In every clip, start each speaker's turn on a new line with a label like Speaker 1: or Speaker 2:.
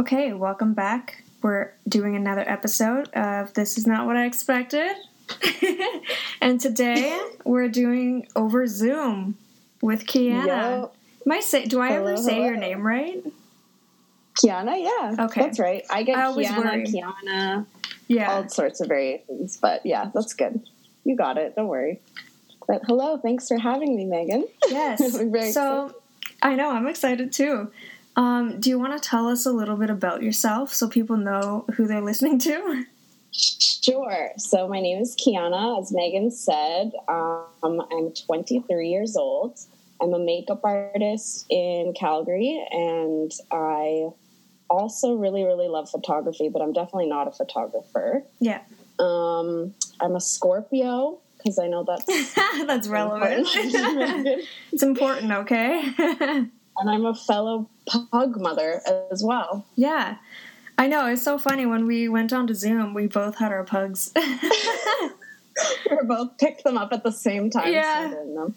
Speaker 1: Okay, welcome back. We're doing another episode of This Is Not What I Expected. and today we're doing over Zoom with Kiana. Am I say do I ever
Speaker 2: Hello,
Speaker 1: say your name right?
Speaker 2: Kiana, yeah.
Speaker 1: Okay.
Speaker 2: That's right. I get
Speaker 1: I always
Speaker 2: Kiana,
Speaker 1: worry.
Speaker 2: Kiana,
Speaker 1: Yeah.
Speaker 2: all sorts of variations. But yeah, that's good. You got it. Don't worry. But hello, thanks for having me, Megan.
Speaker 1: yes. So I know, I'm excited too. Um, do you want to tell us a little bit about yourself so people know who they're listening to?
Speaker 2: Sure. So my name is Kiana. As Megan said, um, I'm 23 years old. I'm a makeup artist in Calgary, and I also really, really love photography, but I'm definitely not a photographer.
Speaker 1: Yeah.
Speaker 2: Um, I'm a Scorpio because I know that's
Speaker 1: That's relevant. it's important, okay?
Speaker 2: and I'm a fellow pug mother as well.
Speaker 1: yeah. I know, it's so funny when we went on to Zoom, we both had our pugs.
Speaker 2: We both picked them up at the same time.
Speaker 1: Yeah.
Speaker 2: So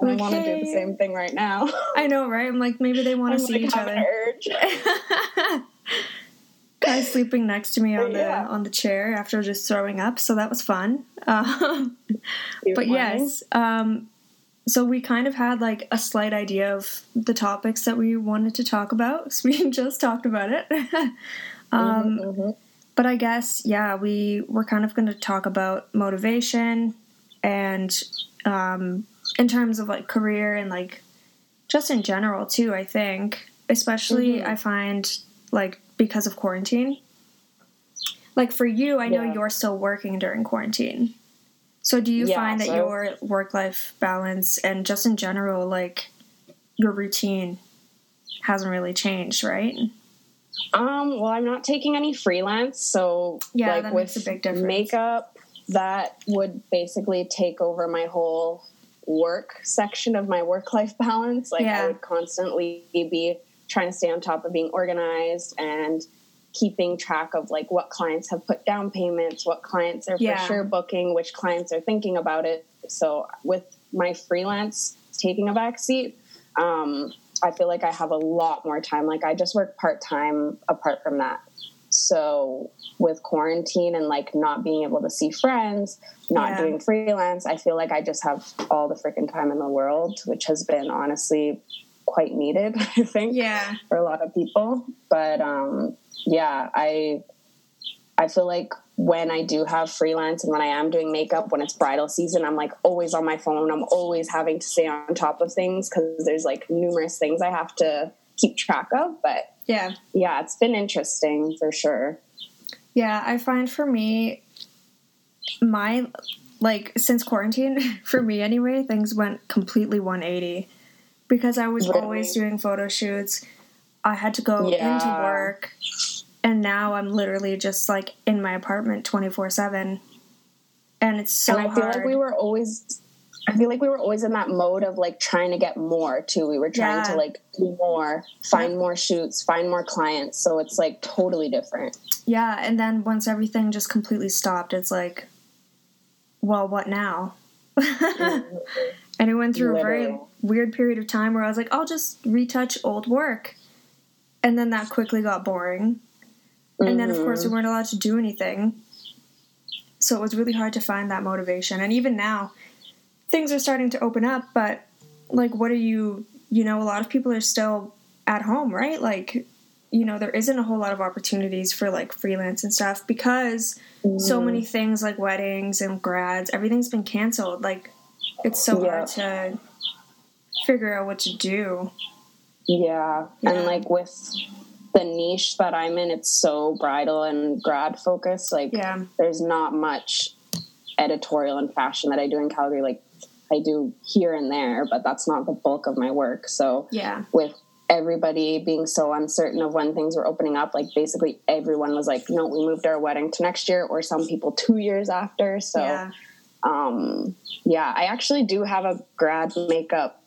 Speaker 2: I I want to do the same thing right now.
Speaker 1: I know, right? I'm like, maybe they want to see
Speaker 2: like,
Speaker 1: each other.
Speaker 2: urge.
Speaker 1: Guy sleeping next to me on
Speaker 2: Yeah.
Speaker 1: the on the chair after just throwing up, so that was fun. Um, but
Speaker 2: morning.
Speaker 1: yes, um, so we kind of had like a slight idea of the topics that we wanted to talk about. So we just talked about it. um,
Speaker 2: Mhm, mhm.
Speaker 1: but I guess yeah, we were kind of going to talk about motivation and um, in terms of like career and like just in general too. I think, especially
Speaker 2: Mhm.
Speaker 1: I find like because of quarantine. Like for you, I know you're still working during quarantine. So do you
Speaker 2: Yeah,
Speaker 1: find that
Speaker 2: so-
Speaker 1: your work life balance and just in general, like your routine hasn't really changed, right?
Speaker 2: Um, well, I'm not taking any freelance, so
Speaker 1: Yeah,
Speaker 2: like with
Speaker 1: makes a big difference.
Speaker 2: makeup, that would basically take over my whole work section of my work life balance. Like
Speaker 1: Yeah.
Speaker 2: I would constantly be trying to stay on top of being organized and keeping track of like what clients have put down payments, what clients are
Speaker 1: Yeah.
Speaker 2: for sure booking, which clients are thinking about it. So with my freelance taking a back seat, um, I feel like I have a lot more time. Like I just work part time apart from that. So with quarantine and like not being able to see friends, not
Speaker 1: Yeah.
Speaker 2: doing freelance, I feel like I just have all the freaking time in the world, which has been honestly quite needed, I think
Speaker 1: Yeah.
Speaker 2: for a lot of people. But um, yeah, I I feel like when I do have freelance and when I am doing makeup, when it's bridal season, I'm like always on my phone. I'm always having to stay on top of things because there's like numerous things I have to keep track of. But
Speaker 1: Yeah.
Speaker 2: yeah, it's been interesting for sure.
Speaker 1: Yeah, I find for me, my like since quarantine, for me anyway, things went completely 180 because I was
Speaker 2: Really?
Speaker 1: always doing photo shoots. I had to go
Speaker 2: Yeah.
Speaker 1: into work, and now I'm literally just like in my apartment 24 seven, and it's so
Speaker 2: and I feel
Speaker 1: hard.
Speaker 2: like we were always I feel like we were always in that mode of like trying to get more too. We were trying
Speaker 1: Yeah.
Speaker 2: to like do more, find more shoots, find more clients. So it's like totally different.
Speaker 1: yeah, and then once everything just completely stopped, it's like, well, what now? Mm-hmm. And it went through a very weird period of time where I was like, I'll just retouch old work. And then that quickly got boring. And then, of course, we weren't allowed to do anything. So it was really hard to find that motivation. And even now, things are starting to open up, but like, what are you, you know, a lot of people are still at home, right? Like, you know, there isn't a whole lot of opportunities for like freelance and stuff because so
Speaker 2: Mm.
Speaker 1: many things like weddings and grads, everything's been canceled. Like, it's so
Speaker 2: Yeah.
Speaker 1: hard to figure out what to do.
Speaker 2: Yeah.
Speaker 1: Yeah.
Speaker 2: And like with the niche that I'm in, it's so bridal and grad focused. Like
Speaker 1: Yeah.
Speaker 2: there's not much editorial and fashion that I do in Calgary. Like I do here and there, but that's not the bulk of my work. So
Speaker 1: Yeah.
Speaker 2: with everybody being so uncertain of when things were opening up, like basically everyone was like, no, we moved our wedding to next year, or some people two years after. So
Speaker 1: yeah.
Speaker 2: Um yeah i actually do have a grad makeup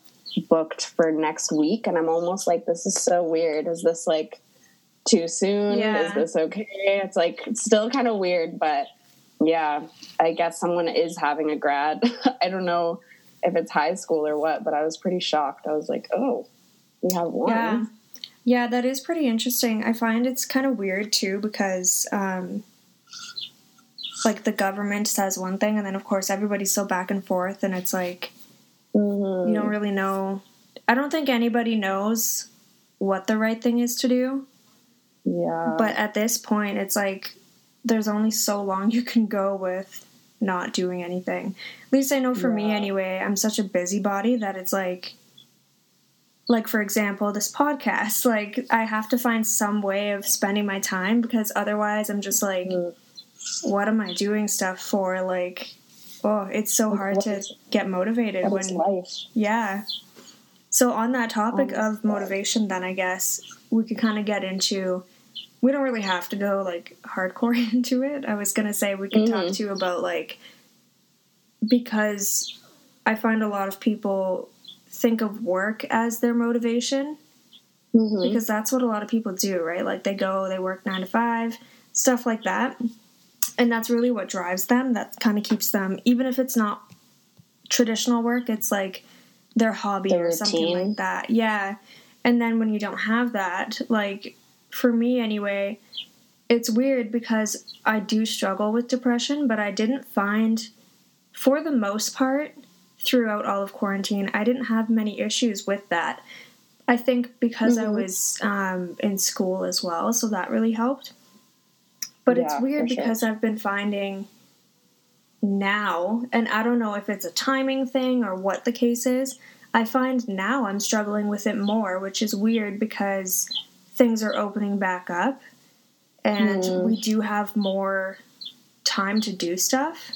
Speaker 2: booked for next week and i'm almost like this is so weird is this like too soon
Speaker 1: Yeah.
Speaker 2: is this okay it's like it's still kind of weird but yeah i guess someone is having a grad i don't know if it's high school or what but i was pretty shocked i was like oh we have one
Speaker 1: Yeah. Yeah, that is pretty interesting. I find it's kind of weird too because, um, like, the government says one thing, and then of course everybody's so back and forth, and it's like mm-hmm. you don't really know. I don't think anybody knows what the right thing is to do.
Speaker 2: Yeah.
Speaker 1: But at this point, it's like there's only so long you can go with not doing anything. At least I know for yeah. me anyway, I'm such a busybody that it's like like for example this podcast like i have to find some way of spending my time because otherwise i'm just like mm. What am i doing stuff for like oh it's so hard to get motivated when life yeah so on that topic oh, of motivation then i guess we could kind of get into we don't really have to go like hardcore into it i was gonna say we could mm-hmm. talk to you about like because i find a lot of people think of work as their motivation mm-hmm. because that's what a lot of people do, right? Like they go, they work nine to five, stuff like that. And that's really what drives them. That kind of keeps them, even if it's not traditional work, it's like their hobby or something like that. Yeah. And then when you don't have that, like for me anyway, it's weird because I do struggle with depression, but I didn't find, for the most part, throughout all of quarantine. I didn't have many issues with that. I think because mm-hmm. I was um, in school as well, so that really helped. But yeah, it's weird because sure. I've been finding now, and I don't know if it's a timing thing or what the case is. I find now I'm struggling with it more, which is weird because things are opening back up and mm. we do have more time to do stuff.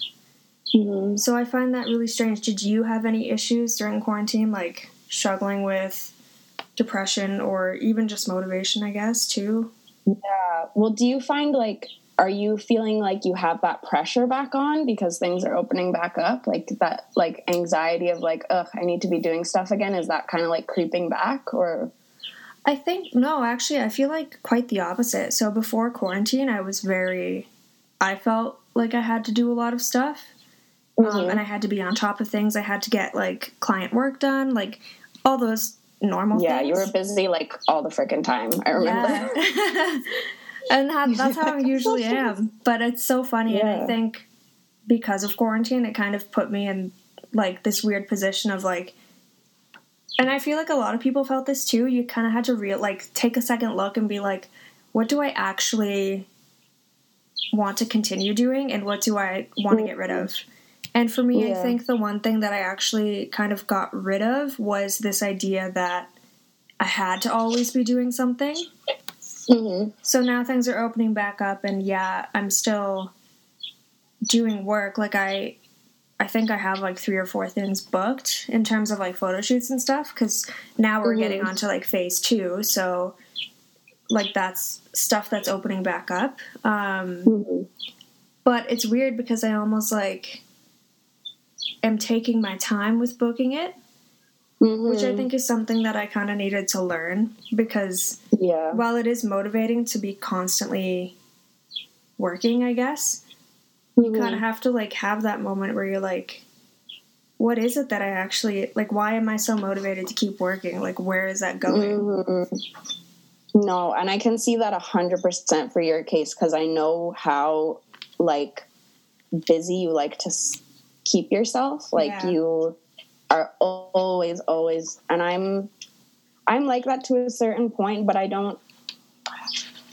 Speaker 1: Mm-hmm. So I find that really strange. Did you have any issues during quarantine, like struggling with depression or even just motivation, I guess, too?
Speaker 2: Yeah. Well, do you find like, are you feeling like you have that pressure back on because things are opening back up? Like that, like anxiety of like, ugh, I need to be doing stuff again. Is that kind of like creeping back or?
Speaker 1: I think, no, actually, I feel like quite the opposite. So before quarantine, I was very, I felt like I had to do a lot of stuff Mm-hmm. Um, and I had to be on top of things. I had to get like client work done, like all those normal
Speaker 2: yeah, things. you were busy like all the freaking time. I remember.
Speaker 1: Yeah. and that, that's how I usually am. But it's so funny. Yeah. And I think because of quarantine, it kind of put me in like this weird position of like, and I feel like a lot of people felt this too. You kind of had to real like take a second look and be like, what do I actually want to continue doing, and what do I want to get rid of? And for me, yeah. I think the one thing that I actually kind of got rid of was this idea that I had to always be doing something. Mm-hmm. So now things are opening back up, and yeah, I'm still doing work. Like I, I think I have like three or four things booked in terms of like photo shoots and stuff. Because now we're mm-hmm. getting onto like phase two, so like that's stuff that's opening back up. Um, mm-hmm. But it's weird because I almost like am taking my time with booking it, mm-hmm. which I think is something that I kind of needed to learn because
Speaker 2: yeah.
Speaker 1: while it is motivating to be constantly working, I guess, mm-hmm. you kind of have to like have that moment where you're like, what is it that I actually like? Why am I so motivated to keep working? Like, where is that going? Mm-hmm.
Speaker 2: No, and I can see that a hundred percent for your case because I know how like busy you like to keep yourself like yeah. you are always always and i'm i'm like that to a certain point but i don't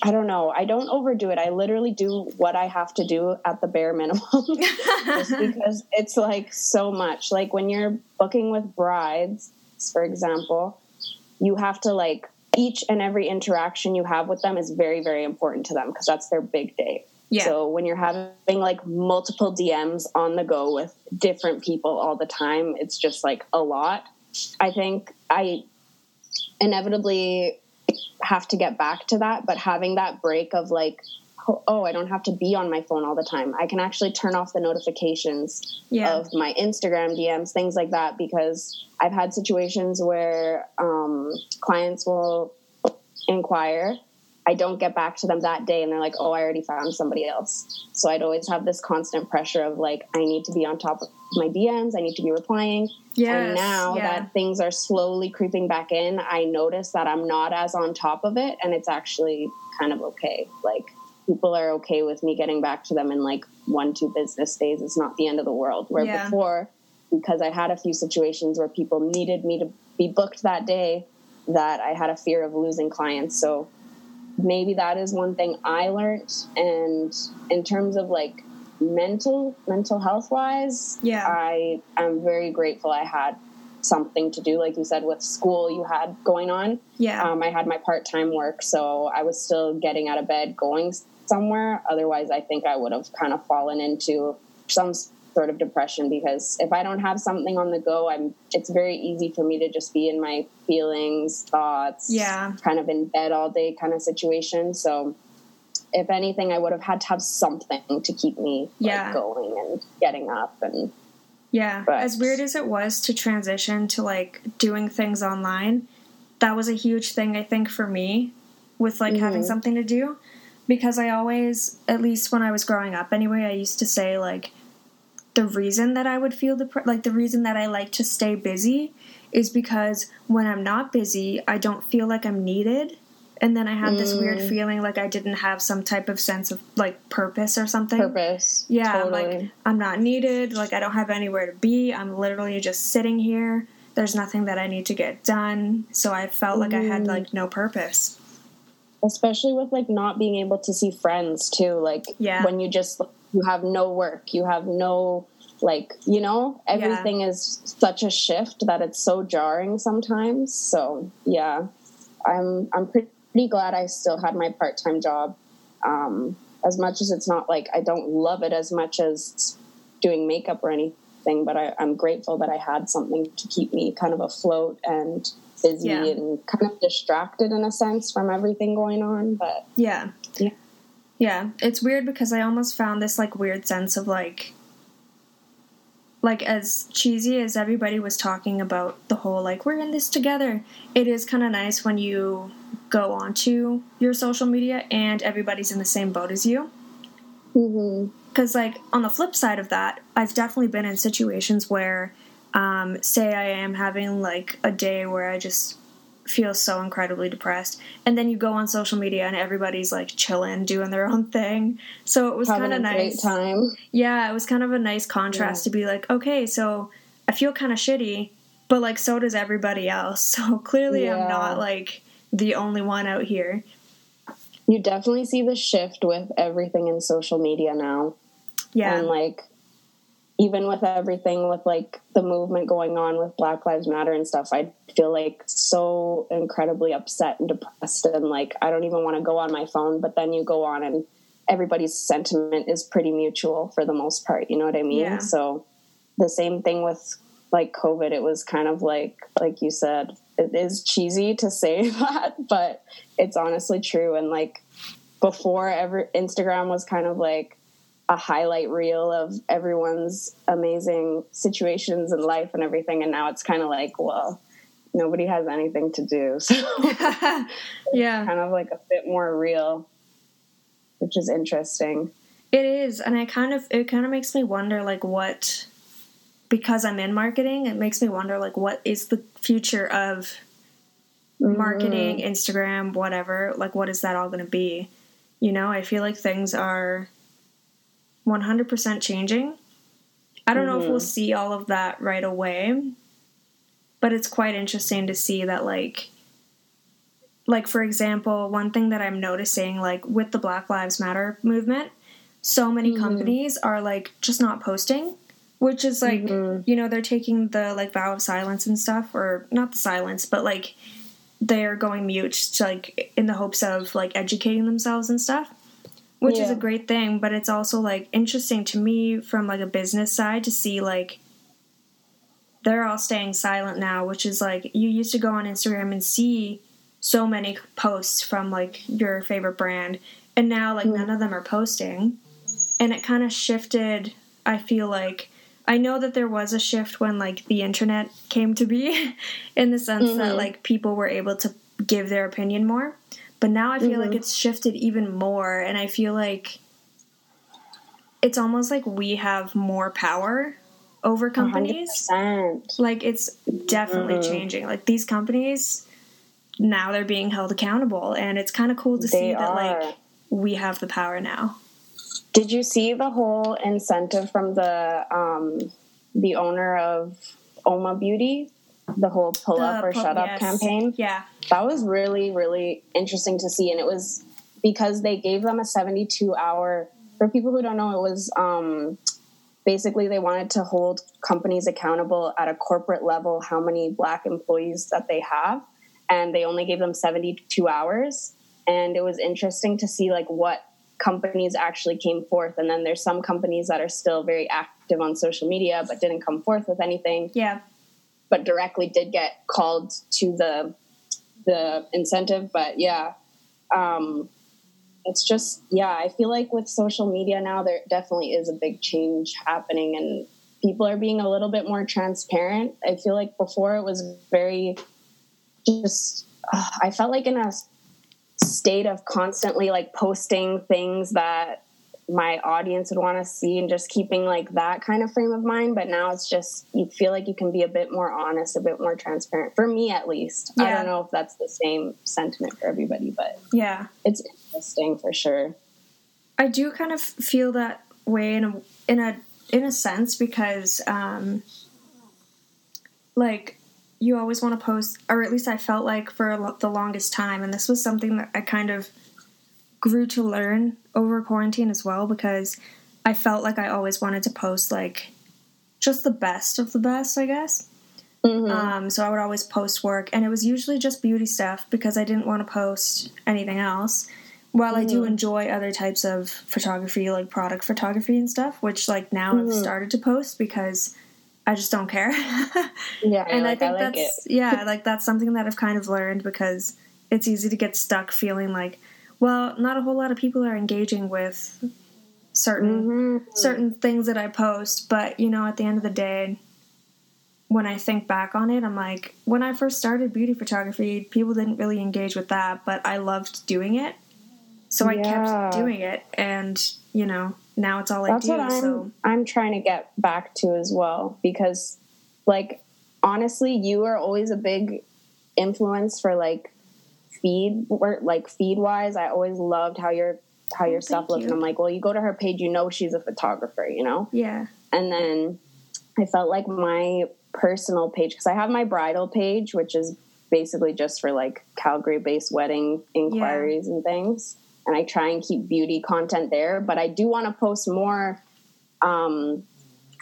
Speaker 2: I don't know. I don't overdo it. I literally do what I have to do at the bare minimum just because it's like so much. Like when you're booking with brides, for example, you have to like each and every interaction you have with them is very, very important to them because that's their big day. Yeah. So when you're having like multiple DMs on the go with different people all the time, it's just like a lot. I think I inevitably have to get back to that, but having that break of like, oh, I don't have to be on my phone all the time. I can actually turn off the notifications yeah. of my Instagram DMs, things like that, because I've had situations where um, clients will inquire I don't get back to them that day and they're like, oh, I already found somebody else. So I'd always have this constant pressure of like, I need to be on top of my DMs, I need to be replying. Yes, and now yeah. that things are slowly creeping back in, I notice that I'm not as on top of it and it's actually kind of okay. Like, people are okay with me getting back to them in like one, two business days. It's not the end of the world. Where yeah. before, because I had a few situations where people needed me to be booked that day, that I had a fear of losing clients. So maybe that is one thing I learned. And in terms of like mental mental health wise, yeah, I am very grateful I had something to do. Like you said with school you had going on.
Speaker 1: Yeah.
Speaker 2: Um, i had my part-time work so i was still getting out of bed going somewhere. Otherwise i think i would have kind of fallen into some sort of depression because if I don't have something on the go, I'm it's very easy for me to just be in my feelings, thoughts,
Speaker 1: yeah,
Speaker 2: kind of in bed all day kind of situation. So if anything, I would have had to have something to keep me yeah. like, going and getting up and
Speaker 1: yeah. But, as weird as it was to transition to like doing things online, that was a huge thing I think for me with like mm-hmm. having something to do because I always, at least when I was growing up anyway, I used to say like the reason that I would feel the like the reason that I like to stay busy is because when I'm not busy, I don't feel like I'm needed. And then I have this weird mm. feeling like I didn't have some type of sense of like purpose or something.
Speaker 2: Purpose.
Speaker 1: Yeah, totally. like I'm not needed, like I don't have anywhere to be. I'm literally just sitting here. There's nothing that I need to get done. So I felt like mm. I had mm. like no purpose.
Speaker 2: Especially with like not being able to see friends too. Like yeah. when you just you have no work, you have no like you know everything yeah. is such a shift that it's so jarring sometimes so yeah i'm i'm pretty glad i still had my part-time job um, as much as it's not like i don't love it as much as doing makeup or anything but I, i'm grateful that i had something to keep me kind of afloat and busy yeah. and kind of distracted in a sense from everything going on but
Speaker 1: yeah
Speaker 2: yeah
Speaker 1: yeah, it's weird because I almost found this like weird sense of like like as cheesy as everybody was talking about the whole like we're in this together. It is kind of nice when you go onto your social media and everybody's in the same boat as you.
Speaker 2: Mm-hmm.
Speaker 1: Because like on the flip side of that, I've definitely been in situations where, um, say I am having like a day where I just feel so incredibly depressed. And then you go on social media and everybody's like chilling, doing their own thing. So it was kind of nice.
Speaker 2: time.
Speaker 1: Yeah, it was kind of a nice contrast yeah. to be like, okay, so I feel kind of shitty, but like so does everybody else. So clearly yeah. I'm not like the only one out here.
Speaker 2: You definitely see the shift with everything in social media now.
Speaker 1: Yeah.
Speaker 2: And like even with everything with like the movement going on with Black Lives Matter and stuff, I feel like so incredibly upset and depressed and like I don't even want to go on my phone. But then you go on and everybody's sentiment is pretty mutual for the most part. You know what I mean? Yeah. So the same thing with like COVID. It was kind of like like you said, it is cheesy to say that, but it's honestly true. And like before ever Instagram was kind of like a highlight reel of everyone's amazing situations in life and everything and now it's kind of like well nobody has anything to do so
Speaker 1: yeah.
Speaker 2: kind of like a bit more real which is interesting.
Speaker 1: It is and i kind of it kind of makes me wonder like what because i'm in marketing it makes me wonder like what is the future of mm-hmm. marketing instagram whatever like what is that all going to be? You know i feel like things are 100% changing. I don't mm-hmm. know if we'll mm-hmm. see all of that right away, but it's quite interesting to see that like like for example, one thing that I'm noticing like with the Black Lives Matter movement, so many mm-hmm. companies are like just not posting, which is like, mm-hmm. you know, they're taking the like vow of silence and stuff or not the silence, but like they're going mute to, like in the hopes of like educating themselves and stuff which yeah. is a great thing but it's also like interesting to me from like a business side to see like they're all staying silent now which is like you used to go on instagram and see so many posts from like your favorite brand and now like mm. none of them are posting and it kind of shifted i feel like i know that there was a shift when like the internet came to be in the sense mm-hmm. that like people were able to give their opinion more But now I feel mm-hmm. like it's shifted even more, and I feel like it's almost like we have more power over companies. 100%. Like it's definitely mm-hmm. changing. Like these companies now they're being held accountable and it's kind of cool to they see that like we have the power now.
Speaker 2: Did you see the whole incentive from the um the owner of Uoma Beauty? The whole pull the up or pull, shut up yes. campaign?
Speaker 1: Yeah.
Speaker 2: That was really really interesting to see and it was because they gave them a 72 hour for people who don't know it was um basically they wanted to hold companies accountable at a corporate level how many black employees that they have and they only gave them 72 hours and it was interesting to see like what companies actually came forth and then there's some companies that are still very active on social media but didn't come forth with anything
Speaker 1: yeah
Speaker 2: but directly did get called to the the incentive but yeah. Um it's just yeah i feel like with social media now there definitely is a big change happening and people are being a little bit more transparent. I feel like before it was very just uh, i felt like in a state of constantly like posting things that my audience would want to see and just keeping like that kind of frame of mind but now it's just you feel like you can be a bit more honest a bit more transparent for me at least. Yeah. i don't know if that's the same sentiment for everybody but
Speaker 1: yeah.
Speaker 2: it's interesting for sure.
Speaker 1: I do kind of feel that way in a in a in a sense because um like you always want to post or at least i felt like for the longest time and this was something that i kind of grew to learn over quarantine as well because I felt like I always wanted to post like just the best of the best, I guess. Mm-hmm. Um, so I would always post work, and it was usually just beauty stuff because I didn't want to post anything else. While mm-hmm. I do mm-hmm. enjoy other types of photography, like product photography and stuff, which like now mm-hmm. I've started to post because I just don't care.
Speaker 2: yeah,
Speaker 1: and
Speaker 2: like,
Speaker 1: I think
Speaker 2: I like
Speaker 1: that's yeah, like that's something that I've kind of learned because it's easy to get stuck feeling like well, not a whole lot of people are engaging with certain mm-hmm. certain things that I post, but you know, at the end of the day, when I think back on it, I'm like, when I first started beauty photography, people didn't really engage with that, but I loved doing it. So I yeah. kept doing it and, you know, now it's all That's I do.
Speaker 2: What I'm,
Speaker 1: so
Speaker 2: I'm trying to get back to as well because like honestly, you are always a big influence for like feed work like feed wise i always loved how your how your oh, stuff looked you. and i'm like well you go to her page you know she's a photographer you know
Speaker 1: yeah
Speaker 2: and then i felt like my personal page because i have my bridal page which is basically just for like calgary based wedding inquiries yeah. and things and i try and keep beauty content there but i do want to post more um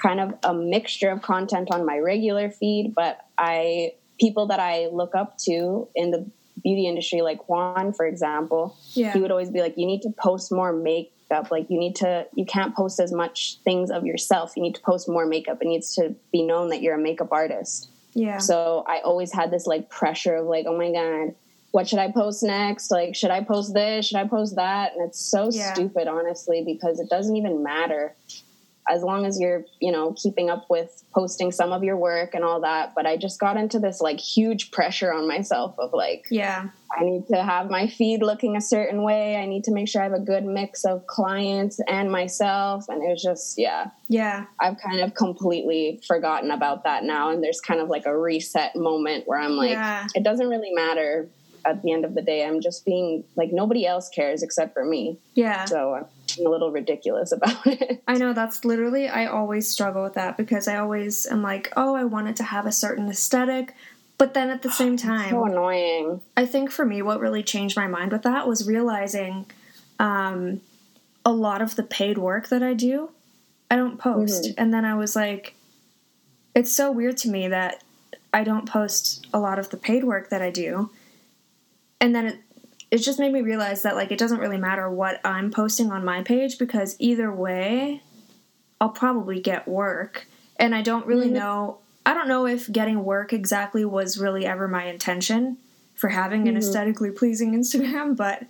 Speaker 2: kind of a mixture of content on my regular feed but i people that i look up to in the beauty industry, like Juan, for example, yeah. he would always be like, you need to post more makeup. Like you need to, you can't post as much things of yourself. You need to post more makeup. It needs to be known that you're a makeup artist.
Speaker 1: Yeah.
Speaker 2: So I always had this like pressure of like, oh my God, what should I post next? Like, should I post this? Should I post that? And it's so yeah. stupid, honestly, because it doesn't even matter as long as you're, you know, keeping up with posting some of your work and all that. But I just got into this like huge pressure on myself of like,
Speaker 1: yeah,
Speaker 2: I need to have my feed looking a certain way. I need to make sure I have a good mix of clients and myself. And it was just, yeah.
Speaker 1: Yeah.
Speaker 2: I've kind of completely forgotten about that now. And there's kind of like a reset moment where I'm like, yeah. it doesn't really matter at the end of the day. I'm just being like, nobody else cares except for me.
Speaker 1: Yeah.
Speaker 2: So I'm a little ridiculous about it.
Speaker 1: I know that's literally I always struggle with that because I always am like, oh, I wanted to have a certain aesthetic, but then at the same time,
Speaker 2: so annoying.
Speaker 1: I think for me, what really changed my mind with that was realizing um, a lot of the paid work that I do, I don't post, mm-hmm. and then I was like, it's so weird to me that I don't post a lot of the paid work that I do, and then it it just made me realize that like it doesn't really matter what I'm posting on my page because either way I'll probably get work and I don't really mm-hmm. know I don't know if getting work exactly was really ever my intention for having mm-hmm. an aesthetically pleasing Instagram but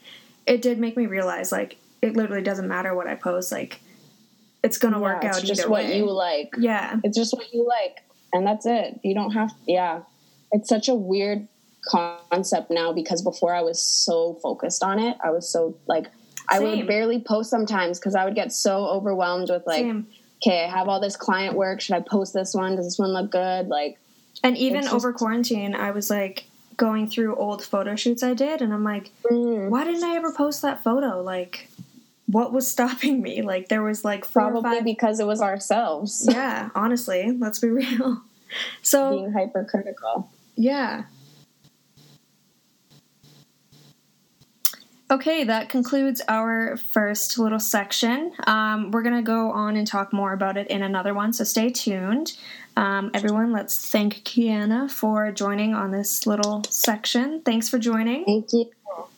Speaker 1: it did make me realize like it literally doesn't matter what I post like it's gonna yeah, work out
Speaker 2: just what
Speaker 1: way.
Speaker 2: you like
Speaker 1: yeah
Speaker 2: it's just what you like and that's it you don't have yeah it's such a weird concept now because before I was so focused on it. I was so like I would barely post sometimes because I would get so overwhelmed with like,
Speaker 1: Same.
Speaker 2: okay, I have all this client work. Should I post this one? Does this one look good? Like,
Speaker 1: And even
Speaker 2: just-
Speaker 1: over quarantine, I was like going through old photo shoots I did, and I'm like,
Speaker 2: mm,
Speaker 1: why didn't I ever post that photo? Like, what was stopping me? Like, there was like
Speaker 2: probably
Speaker 1: five.
Speaker 2: because it was ourselves
Speaker 1: yeah, honestly, let's be real. So,
Speaker 2: being hypercritical.
Speaker 1: yeah. Okay, that concludes our first little section. Um, we're going to go on and talk more about it in another one, so stay tuned. Um, everyone, let's thank Kiana for joining on this little section. Thanks for joining.
Speaker 2: Thank you.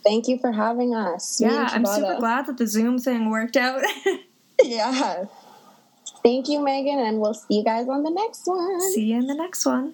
Speaker 2: Thank you for having us.
Speaker 1: Yeah, I'm super glad that the Zoom thing worked out.
Speaker 2: Yeah. Thank you, Megan, and we'll see you guys on the next one.
Speaker 1: See you in the next one.